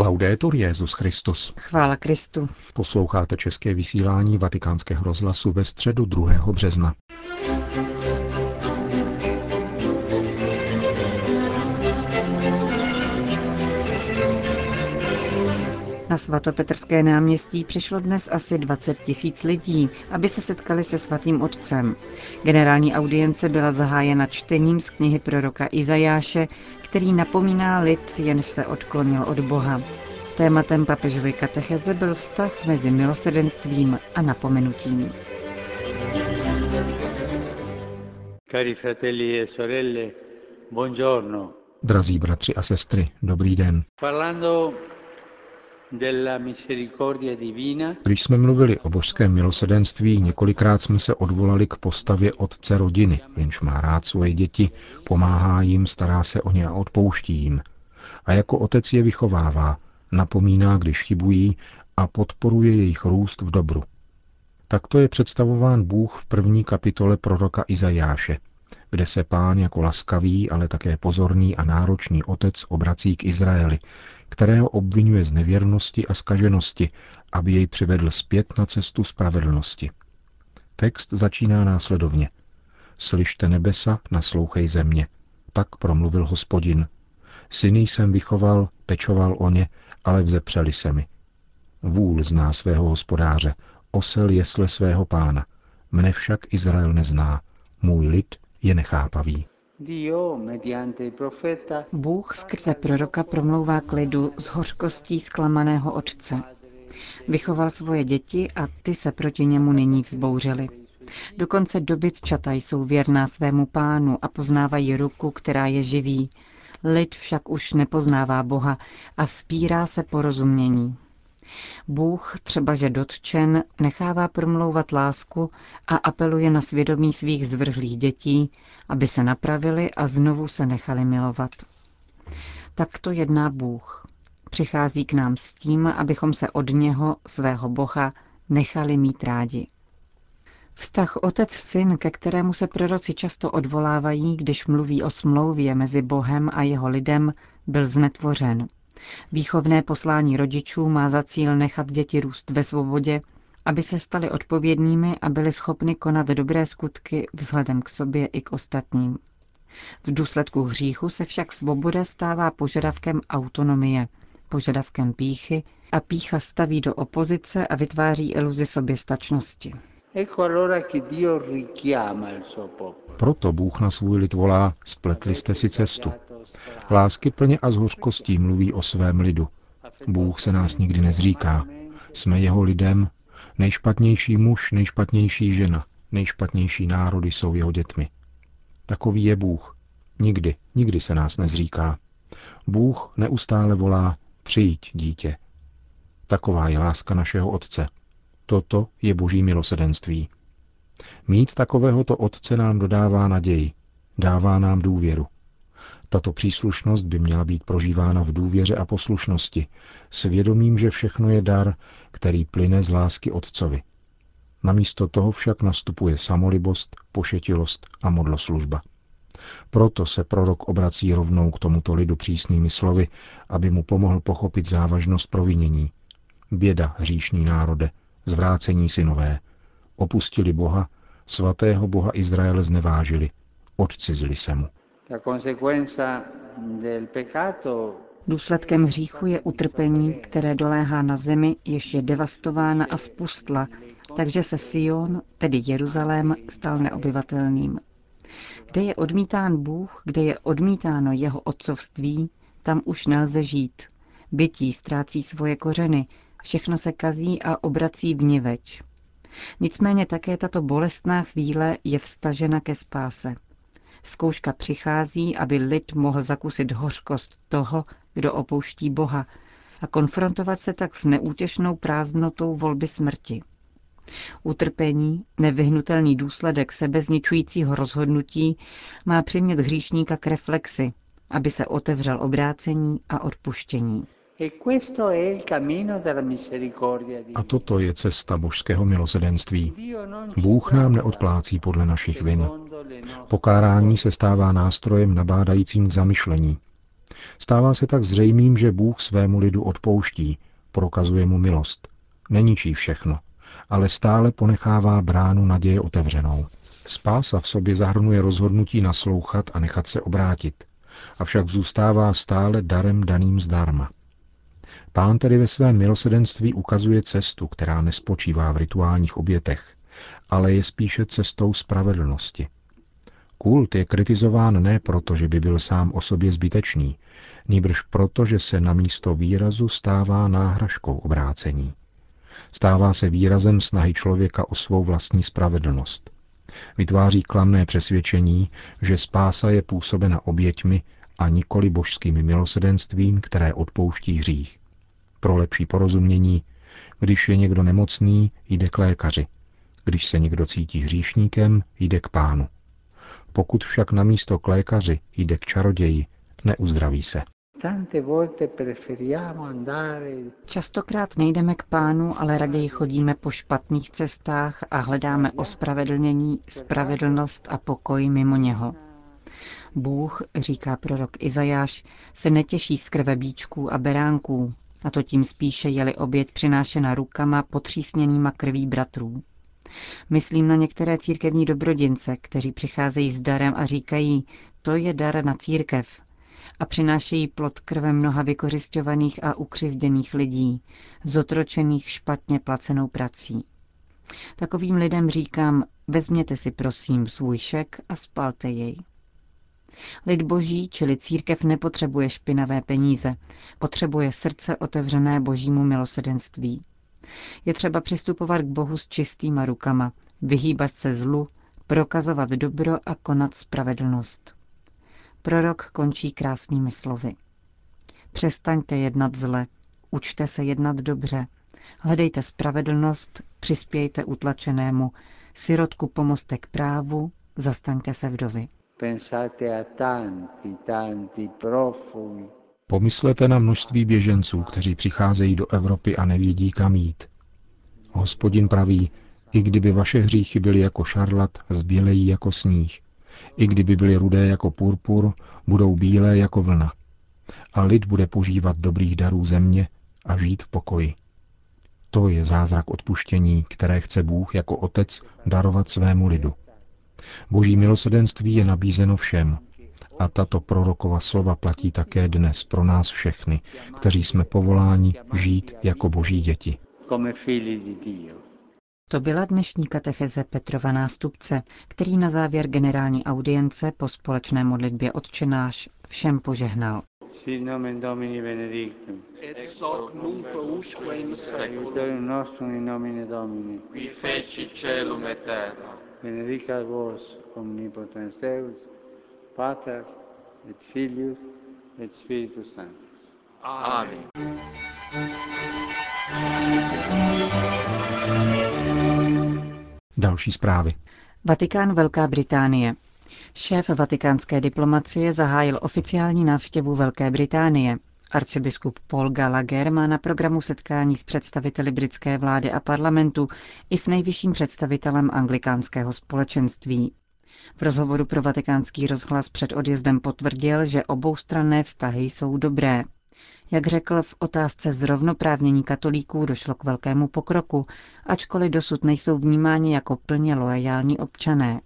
Laudetur Jezus Christus. Chvála Kristu. Posloucháte české vysílání Vatikánského rozhlasu ve středu 2. března. Na svatopetrské náměstí přišlo dnes asi 20 tisíc lidí, aby se setkali se svatým otcem. Generální audience byla zahájena čtením z knihy proroka Izajáše, který napomíná lid, jenž se odklonil od Boha. Tématem papežovy katecheze byl vztah mezi milosedenstvím a napomenutím. Cari fratelli e sorelle, buongiorno. Drazí bratři a sestry, dobrý den. Parlando když jsme mluvili o božském milosedenství, několikrát jsme se odvolali k postavě otce rodiny, jenž má rád svoje děti, pomáhá jim, stará se o ně a odpouští jim. A jako otec je vychovává, napomíná, když chybují a podporuje jejich růst v dobru. Takto je představován Bůh v první kapitole proroka Izajáše, kde se pán jako laskavý, ale také pozorný a náročný otec obrací k Izraeli, kterého obvinuje z nevěrnosti a skaženosti, aby jej přivedl zpět na cestu spravedlnosti. Text začíná následovně. Slyšte nebesa, naslouchej země. Tak promluvil hospodin. Syny jsem vychoval, pečoval o ně, ale vzepřeli se mi. Vůl zná svého hospodáře, osel jesle svého pána. Mne však Izrael nezná, můj lid je nechápavý. Bůh skrze proroka promlouvá k lidu s hořkostí zklamaného otce. Vychoval svoje děti a ty se proti němu nyní vzbouřili. Dokonce dobytčata jsou věrná svému pánu a poznávají ruku, která je živí. Lid však už nepoznává Boha a vzpírá se porozumění. Bůh, třeba že dotčen, nechává promlouvat lásku a apeluje na svědomí svých zvrhlých dětí, aby se napravili a znovu se nechali milovat. Tak to jedná Bůh. Přichází k nám s tím, abychom se od něho, svého Boha, nechali mít rádi. Vztah otec-syn, ke kterému se proroci často odvolávají, když mluví o smlouvě mezi Bohem a jeho lidem, byl znetvořen. Výchovné poslání rodičů má za cíl nechat děti růst ve svobodě, aby se stali odpovědnými a byli schopni konat dobré skutky vzhledem k sobě i k ostatním. V důsledku hříchu se však svoboda stává požadavkem autonomie, požadavkem píchy a pícha staví do opozice a vytváří iluzi soběstačnosti. Proto Bůh na svůj lid volá, spletli jste si cestu. Lásky plně a s hořkostí mluví o svém lidu. Bůh se nás nikdy nezříká. Jsme jeho lidem, nejšpatnější muž, nejšpatnější žena, nejšpatnější národy jsou jeho dětmi. Takový je Bůh. Nikdy, nikdy se nás nezříká. Bůh neustále volá, přijď, dítě. Taková je láska našeho Otce. Toto je boží milosedenství. Mít takovéhoto Otce nám dodává naději, dává nám důvěru. Tato příslušnost by měla být prožívána v důvěře a poslušnosti, svědomím, že všechno je dar, který plyne z lásky Otcovi. Namísto toho však nastupuje samolibost, pošetilost a modloslužba. Proto se prorok obrací rovnou k tomuto lidu přísnými slovy, aby mu pomohl pochopit závažnost provinění. Běda, hříšný národe, zvrácení synové. Opustili Boha, svatého Boha Izraele znevážili, odcizili se mu. Důsledkem hříchu je utrpení, které doléhá na zemi, jež je devastována a spustla, takže se Sion, tedy Jeruzalém, stal neobyvatelným. Kde je odmítán Bůh, kde je odmítáno jeho otcovství, tam už nelze žít. Bytí ztrácí svoje kořeny, všechno se kazí a obrací v niveč. Nicméně také tato bolestná chvíle je vstažena ke spáse. Zkouška přichází, aby lid mohl zakusit hořkost toho, kdo opouští Boha a konfrontovat se tak s neútěšnou prázdnotou volby smrti. Utrpení, nevyhnutelný důsledek sebezničujícího rozhodnutí, má přimět hříšníka k reflexi, aby se otevřel obrácení a odpuštění. E a toto je cesta božského milosedenství. Bůh nám neodplácí podle našich vin. Pokárání se stává nástrojem nabádajícím k zamyšlení. Stává se tak zřejmým, že Bůh svému lidu odpouští, prokazuje mu milost. Neníčí všechno, ale stále ponechává bránu naděje otevřenou. Spása v sobě zahrnuje rozhodnutí naslouchat a nechat se obrátit, avšak zůstává stále darem daným zdarma. Pán tedy ve svém milosedenství ukazuje cestu, která nespočívá v rituálních obětech, ale je spíše cestou spravedlnosti. Kult je kritizován ne proto, že by byl sám o sobě zbytečný, nýbrž proto, že se na místo výrazu stává náhražkou obrácení. Stává se výrazem snahy člověka o svou vlastní spravedlnost. Vytváří klamné přesvědčení, že spása je působena oběťmi a nikoli božským milosedenstvím, které odpouští hřích. Pro lepší porozumění, když je někdo nemocný, jde k lékaři. Když se někdo cítí hříšníkem, jde k pánu. Pokud však na místo k lékaři jde k čaroději, neuzdraví se. Častokrát nejdeme k pánu, ale raději chodíme po špatných cestách a hledáme ospravedlnění, spravedlnost a pokoj mimo něho. Bůh, říká prorok Izajáš, se netěší z krve bíčků a beránků, a to tím spíše jeli oběť přinášena rukama potřísněnýma krví bratrů. Myslím na některé církevní dobrodince, kteří přicházejí s darem a říkají, to je dar na církev, a přinášejí plod krve mnoha vykořišťovaných a ukřivděných lidí, zotročených špatně placenou prací. Takovým lidem říkám, vezměte si prosím svůj šek a spalte jej. Lid boží, čili církev, nepotřebuje špinavé peníze, potřebuje srdce otevřené božímu milosedenství. Je třeba přistupovat k Bohu s čistýma rukama, vyhýbat se zlu, prokazovat dobro a konat spravedlnost. Prorok končí krásnými slovy. Přestaňte jednat zle, učte se jednat dobře, hledejte spravedlnost, přispějte utlačenému, sirotku pomozte k právu, zastaňte se vdovy. Pomyslete na množství běženců, kteří přicházejí do Evropy a nevědí, kam jít. Hospodin praví, i kdyby vaše hříchy byly jako šarlat, zbělejí jako sníh. I kdyby byly rudé jako purpur, budou bílé jako vlna. A lid bude požívat dobrých darů země a žít v pokoji. To je zázrak odpuštění, které chce Bůh jako otec darovat svému lidu. Boží milosedenství je nabízeno všem. A tato prorokova slova platí také dnes pro nás všechny, kteří jsme povoláni žít jako boží děti. To byla dnešní katecheze Petrova nástupce, který na závěr generální audience po společné modlitbě odčenáš všem požehnal. Sit nomen Domini benedictum. Et soc nunc usque in seculum nostrum in nomine Domini. Qui feci celum et terra. Benedicat vos omnipotens Deus, Pater et Filius et Spiritus Sanctus. Amen. Další zprávy. Vatikán Velká Británie. Šéf vatikánské diplomacie zahájil oficiální návštěvu Velké Británie. Arcibiskup Paul Gallagher má na programu setkání s představiteli britské vlády a parlamentu i s nejvyšším představitelem anglikánského společenství. V rozhovoru pro vatikánský rozhlas před odjezdem potvrdil, že oboustranné vztahy jsou dobré. Jak řekl, v otázce zrovnoprávnění katolíků došlo k velkému pokroku, ačkoliv dosud nejsou vnímáni jako plně loajální občané.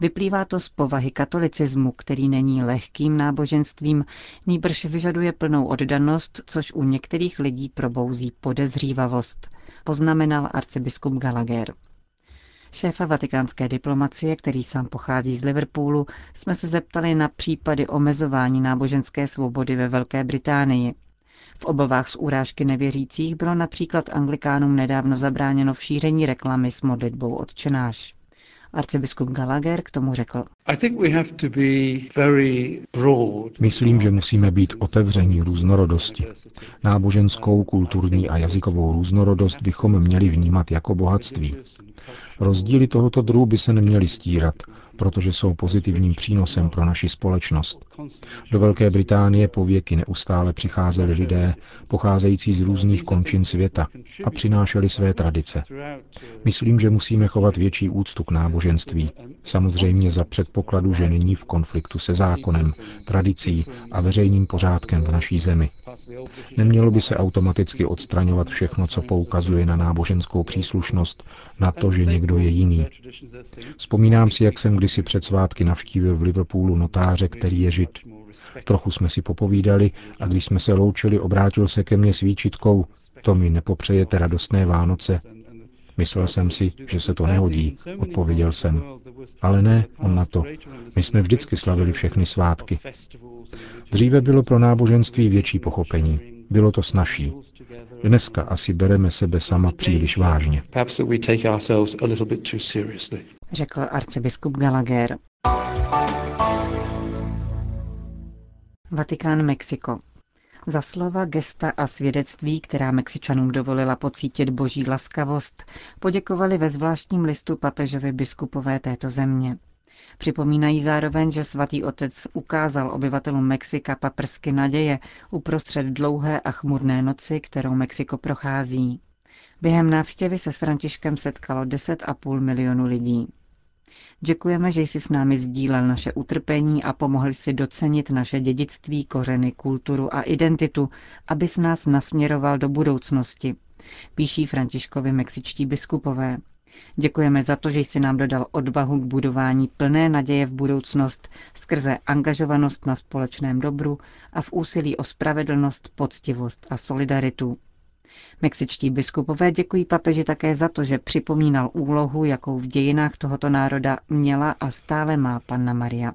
Vyplývá to z povahy katolicismu, který není lehkým náboženstvím, nýbrž vyžaduje plnou oddanost, což u některých lidí probouzí podezřívavost, poznamenal arcibiskup Gallagher. Šéfa vatikánské diplomacie, který sám pochází z Liverpoolu, jsme se zeptali na případy omezování náboženské svobody ve Velké Británii. V obavách z urážky nevěřících bylo například anglikánům nedávno zabráněno v šíření reklamy s modlitbou odčenáš. Arcibiskup Gallagher k tomu řekl. Myslím, že musíme být otevření různorodosti. Náboženskou, kulturní a jazykovou různorodost bychom měli vnímat jako bohatství. Rozdíly tohoto druhu by se neměly stírat, protože jsou pozitivním přínosem pro naši společnost. Do Velké Británie po věky neustále přicházeli lidé, pocházející z různých končin světa a přinášeli své tradice. Myslím, že musíme chovat větší úctu k náboženství, samozřejmě za předpokladu, že není v konfliktu se zákonem, tradicí a veřejným pořádkem v naší zemi. Nemělo by se automaticky odstraňovat všechno, co poukazuje na náboženskou příslušnost, na to, že někdo je jiný. Vzpomínám si, jak jsem kdysi před svátky navštívil v Liverpoolu notáře, který je žid. Trochu jsme si popovídali a když jsme se loučili, obrátil se ke mně s výčitkou, to mi nepopřejete radostné Vánoce. Myslel jsem si, že se to nehodí, odpověděl jsem. Ale ne, on na to. My jsme vždycky slavili všechny svátky. Dříve bylo pro náboženství větší pochopení. Bylo to snažší. Dneska asi bereme sebe sama příliš vážně. Řekl arcibiskup Gallagher. Vatikán Mexiko. Za slova, gesta a svědectví, která Mexičanům dovolila pocítit boží laskavost, poděkovali ve zvláštním listu papežovi biskupové této země. Připomínají zároveň, že svatý otec ukázal obyvatelům Mexika paprsky naděje uprostřed dlouhé a chmurné noci, kterou Mexiko prochází. Během návštěvy se s Františkem setkalo 10,5 milionu lidí. Děkujeme, že jsi s námi sdílel naše utrpení a pomohl si docenit naše dědictví, kořeny, kulturu a identitu, abys nás nasměroval do budoucnosti, píší Františkovi mexičtí biskupové. Děkujeme za to, že jsi nám dodal odvahu k budování plné naděje v budoucnost skrze angažovanost na společném dobru a v úsilí o spravedlnost, poctivost a solidaritu. Mexičtí biskupové děkují papeži také za to, že připomínal úlohu, jakou v dějinách tohoto národa měla a stále má panna Maria.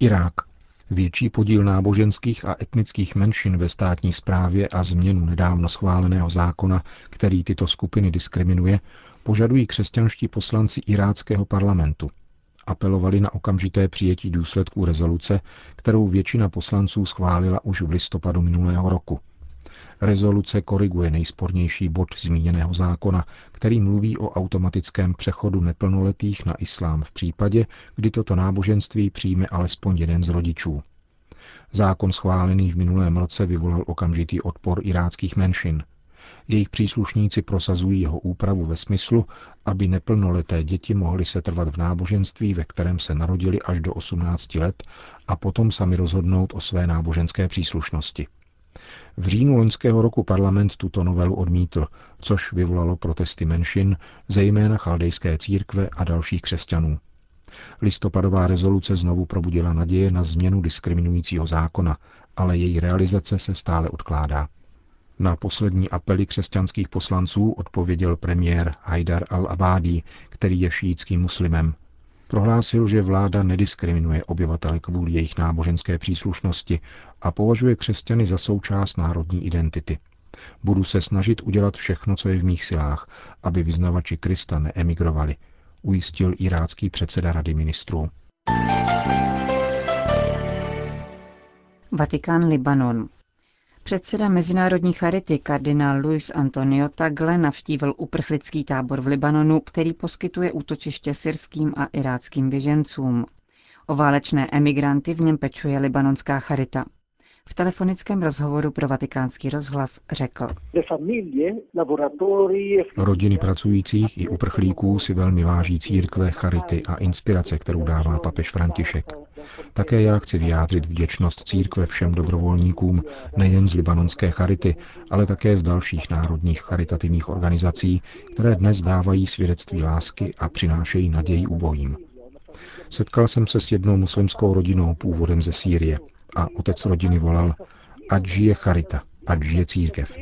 Irák. Větší podíl náboženských a etnických menšin ve státní správě a změnu nedávno schváleného zákona, který tyto skupiny diskriminuje, požadují křesťanští poslanci iráckého parlamentu apelovali na okamžité přijetí důsledků rezoluce, kterou většina poslanců schválila už v listopadu minulého roku. Rezoluce koriguje nejspornější bod zmíněného zákona, který mluví o automatickém přechodu neplnoletých na islám v případě, kdy toto náboženství přijme alespoň jeden z rodičů. Zákon schválený v minulém roce vyvolal okamžitý odpor iráckých menšin – jejich příslušníci prosazují jeho úpravu ve smyslu, aby neplnoleté děti mohly se trvat v náboženství, ve kterém se narodili až do 18 let a potom sami rozhodnout o své náboženské příslušnosti. V říjnu loňského roku parlament tuto novelu odmítl, což vyvolalo protesty menšin, zejména chaldejské církve a dalších křesťanů. Listopadová rezoluce znovu probudila naděje na změnu diskriminujícího zákona, ale její realizace se stále odkládá. Na poslední apely křesťanských poslanců odpověděl premiér Haidar al-Abadi, který je šítským muslimem. Prohlásil, že vláda nediskriminuje obyvatele kvůli jejich náboženské příslušnosti a považuje křesťany za součást národní identity. Budu se snažit udělat všechno, co je v mých silách, aby vyznavači Krista neemigrovali, ujistil irácký předseda rady ministrů. Vatikán Libanon. Předseda Mezinárodní charity kardinál Luis Antonio Tagle navštívil uprchlický tábor v Libanonu, který poskytuje útočiště syrským a iráckým běžencům. O válečné emigranty v něm pečuje libanonská charita. V telefonickém rozhovoru pro vatikánský rozhlas řekl. Rodiny pracujících i uprchlíků si velmi váží církve, charity a inspirace, kterou dává papež František. Také já chci vyjádřit vděčnost církve všem dobrovolníkům, nejen z libanonské charity, ale také z dalších národních charitativních organizací, které dnes dávají svědectví lásky a přinášejí naději ubojím. Setkal jsem se s jednou muslimskou rodinou původem ze Sýrie a otec rodiny volal, ať žije charita, ať žije církev.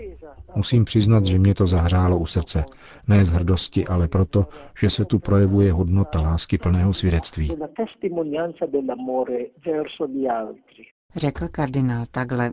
Musím přiznat, že mě to zahřálo u srdce. Ne z hrdosti, ale proto, že se tu projevuje hodnota lásky plného svědectví. Řekl kardinál takhle.